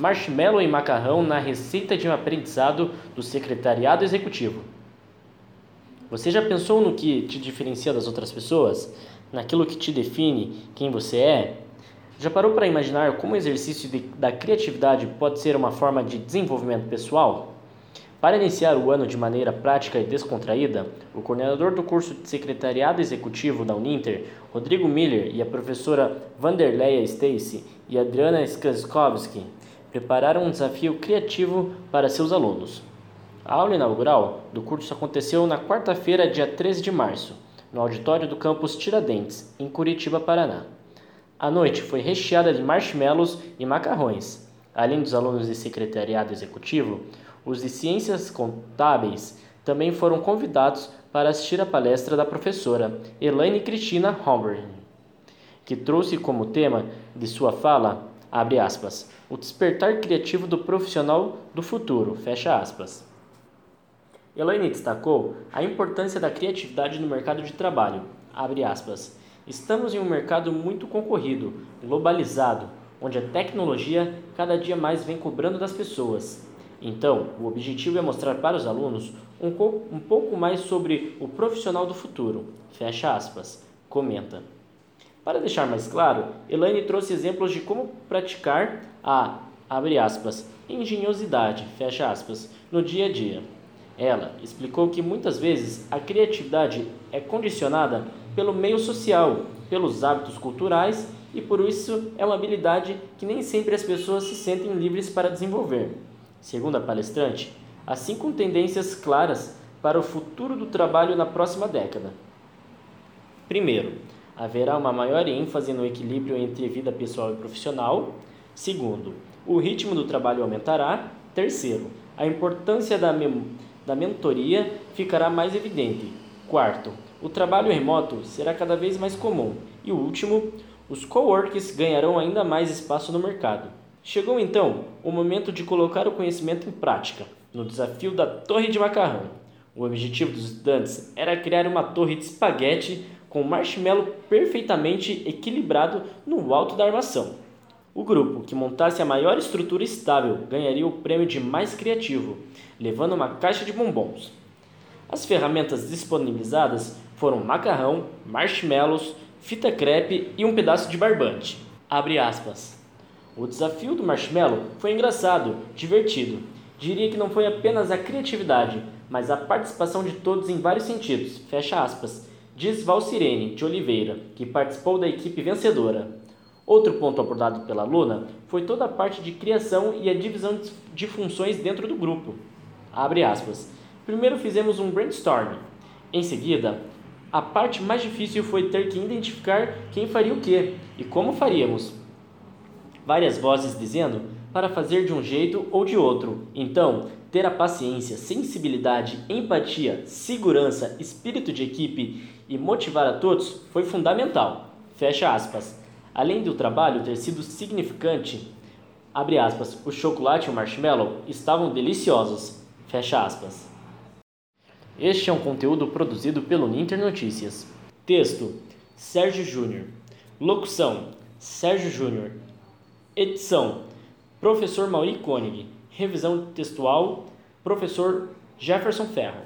marshmallow e macarrão na receita de um aprendizado do secretariado executivo. Você já pensou no que te diferencia das outras pessoas? Naquilo que te define quem você é? Já parou para imaginar como o exercício de, da criatividade pode ser uma forma de desenvolvimento pessoal? Para iniciar o ano de maneira prática e descontraída, o coordenador do curso de Secretariado Executivo da Uninter, Rodrigo Miller, e a professora Vanderleia Stacy e Adriana Skaskowski prepararam um desafio criativo para seus alunos. A aula inaugural do curso aconteceu na quarta-feira, dia 13 de março, no auditório do campus Tiradentes, em Curitiba, Paraná. A noite foi recheada de marshmallows e macarrões. Além dos alunos de secretariado executivo, os de ciências contábeis também foram convidados para assistir a palestra da professora Elaine Cristina Homberg, que trouxe como tema de sua fala, abre aspas, o despertar criativo do profissional do futuro, fecha aspas. Elaine destacou a importância da criatividade no mercado de trabalho, abre aspas, Estamos em um mercado muito concorrido, globalizado, onde a tecnologia cada dia mais vem cobrando das pessoas. Então, o objetivo é mostrar para os alunos um, um pouco mais sobre o profissional do futuro. Fecha aspas. Comenta. Para deixar mais claro, Elaine trouxe exemplos de como praticar a, abre aspas, engenhosidade, fecha aspas, no dia a dia. Ela explicou que muitas vezes a criatividade é condicionada pelo meio social, pelos hábitos culturais e por isso é uma habilidade que nem sempre as pessoas se sentem livres para desenvolver. Segundo a palestrante, há cinco tendências claras para o futuro do trabalho na próxima década. Primeiro, haverá uma maior ênfase no equilíbrio entre vida pessoal e profissional. Segundo, o ritmo do trabalho aumentará. Terceiro, a importância da, da mentoria ficará mais evidente. Quarto, o trabalho remoto será cada vez mais comum. E o último, os coworks ganharão ainda mais espaço no mercado. Chegou então o momento de colocar o conhecimento em prática, no desafio da torre de macarrão. O objetivo dos estudantes era criar uma torre de espaguete com marshmallow perfeitamente equilibrado no alto da armação. O grupo que montasse a maior estrutura estável ganharia o prêmio de mais criativo, levando uma caixa de bombons. As ferramentas disponibilizadas foram macarrão, marshmallows, fita crepe e um pedaço de barbante. O desafio do marshmallow foi engraçado, divertido. Diria que não foi apenas a criatividade, mas a participação de todos em vários sentidos. Fecha aspas. Diz Valcirene de Oliveira, que participou da equipe vencedora. Outro ponto abordado pela aluna foi toda a parte de criação e a divisão de funções dentro do grupo. Abre aspas. Primeiro fizemos um brainstorm. Em seguida, a parte mais difícil foi ter que identificar quem faria o que e como faríamos. Várias vozes dizendo para fazer de um jeito ou de outro. Então, ter a paciência, sensibilidade, empatia, segurança, espírito de equipe e motivar a todos foi fundamental. Fecha aspas. Além do trabalho ter sido significante, abre aspas, o chocolate e o marshmallow estavam deliciosos. Fecha aspas. Este é um conteúdo produzido pelo Ninter Notícias. Texto: Sérgio Júnior. Locução: Sérgio Júnior. Edição: Professor Mauri Koenig. Revisão textual: Professor Jefferson Ferro.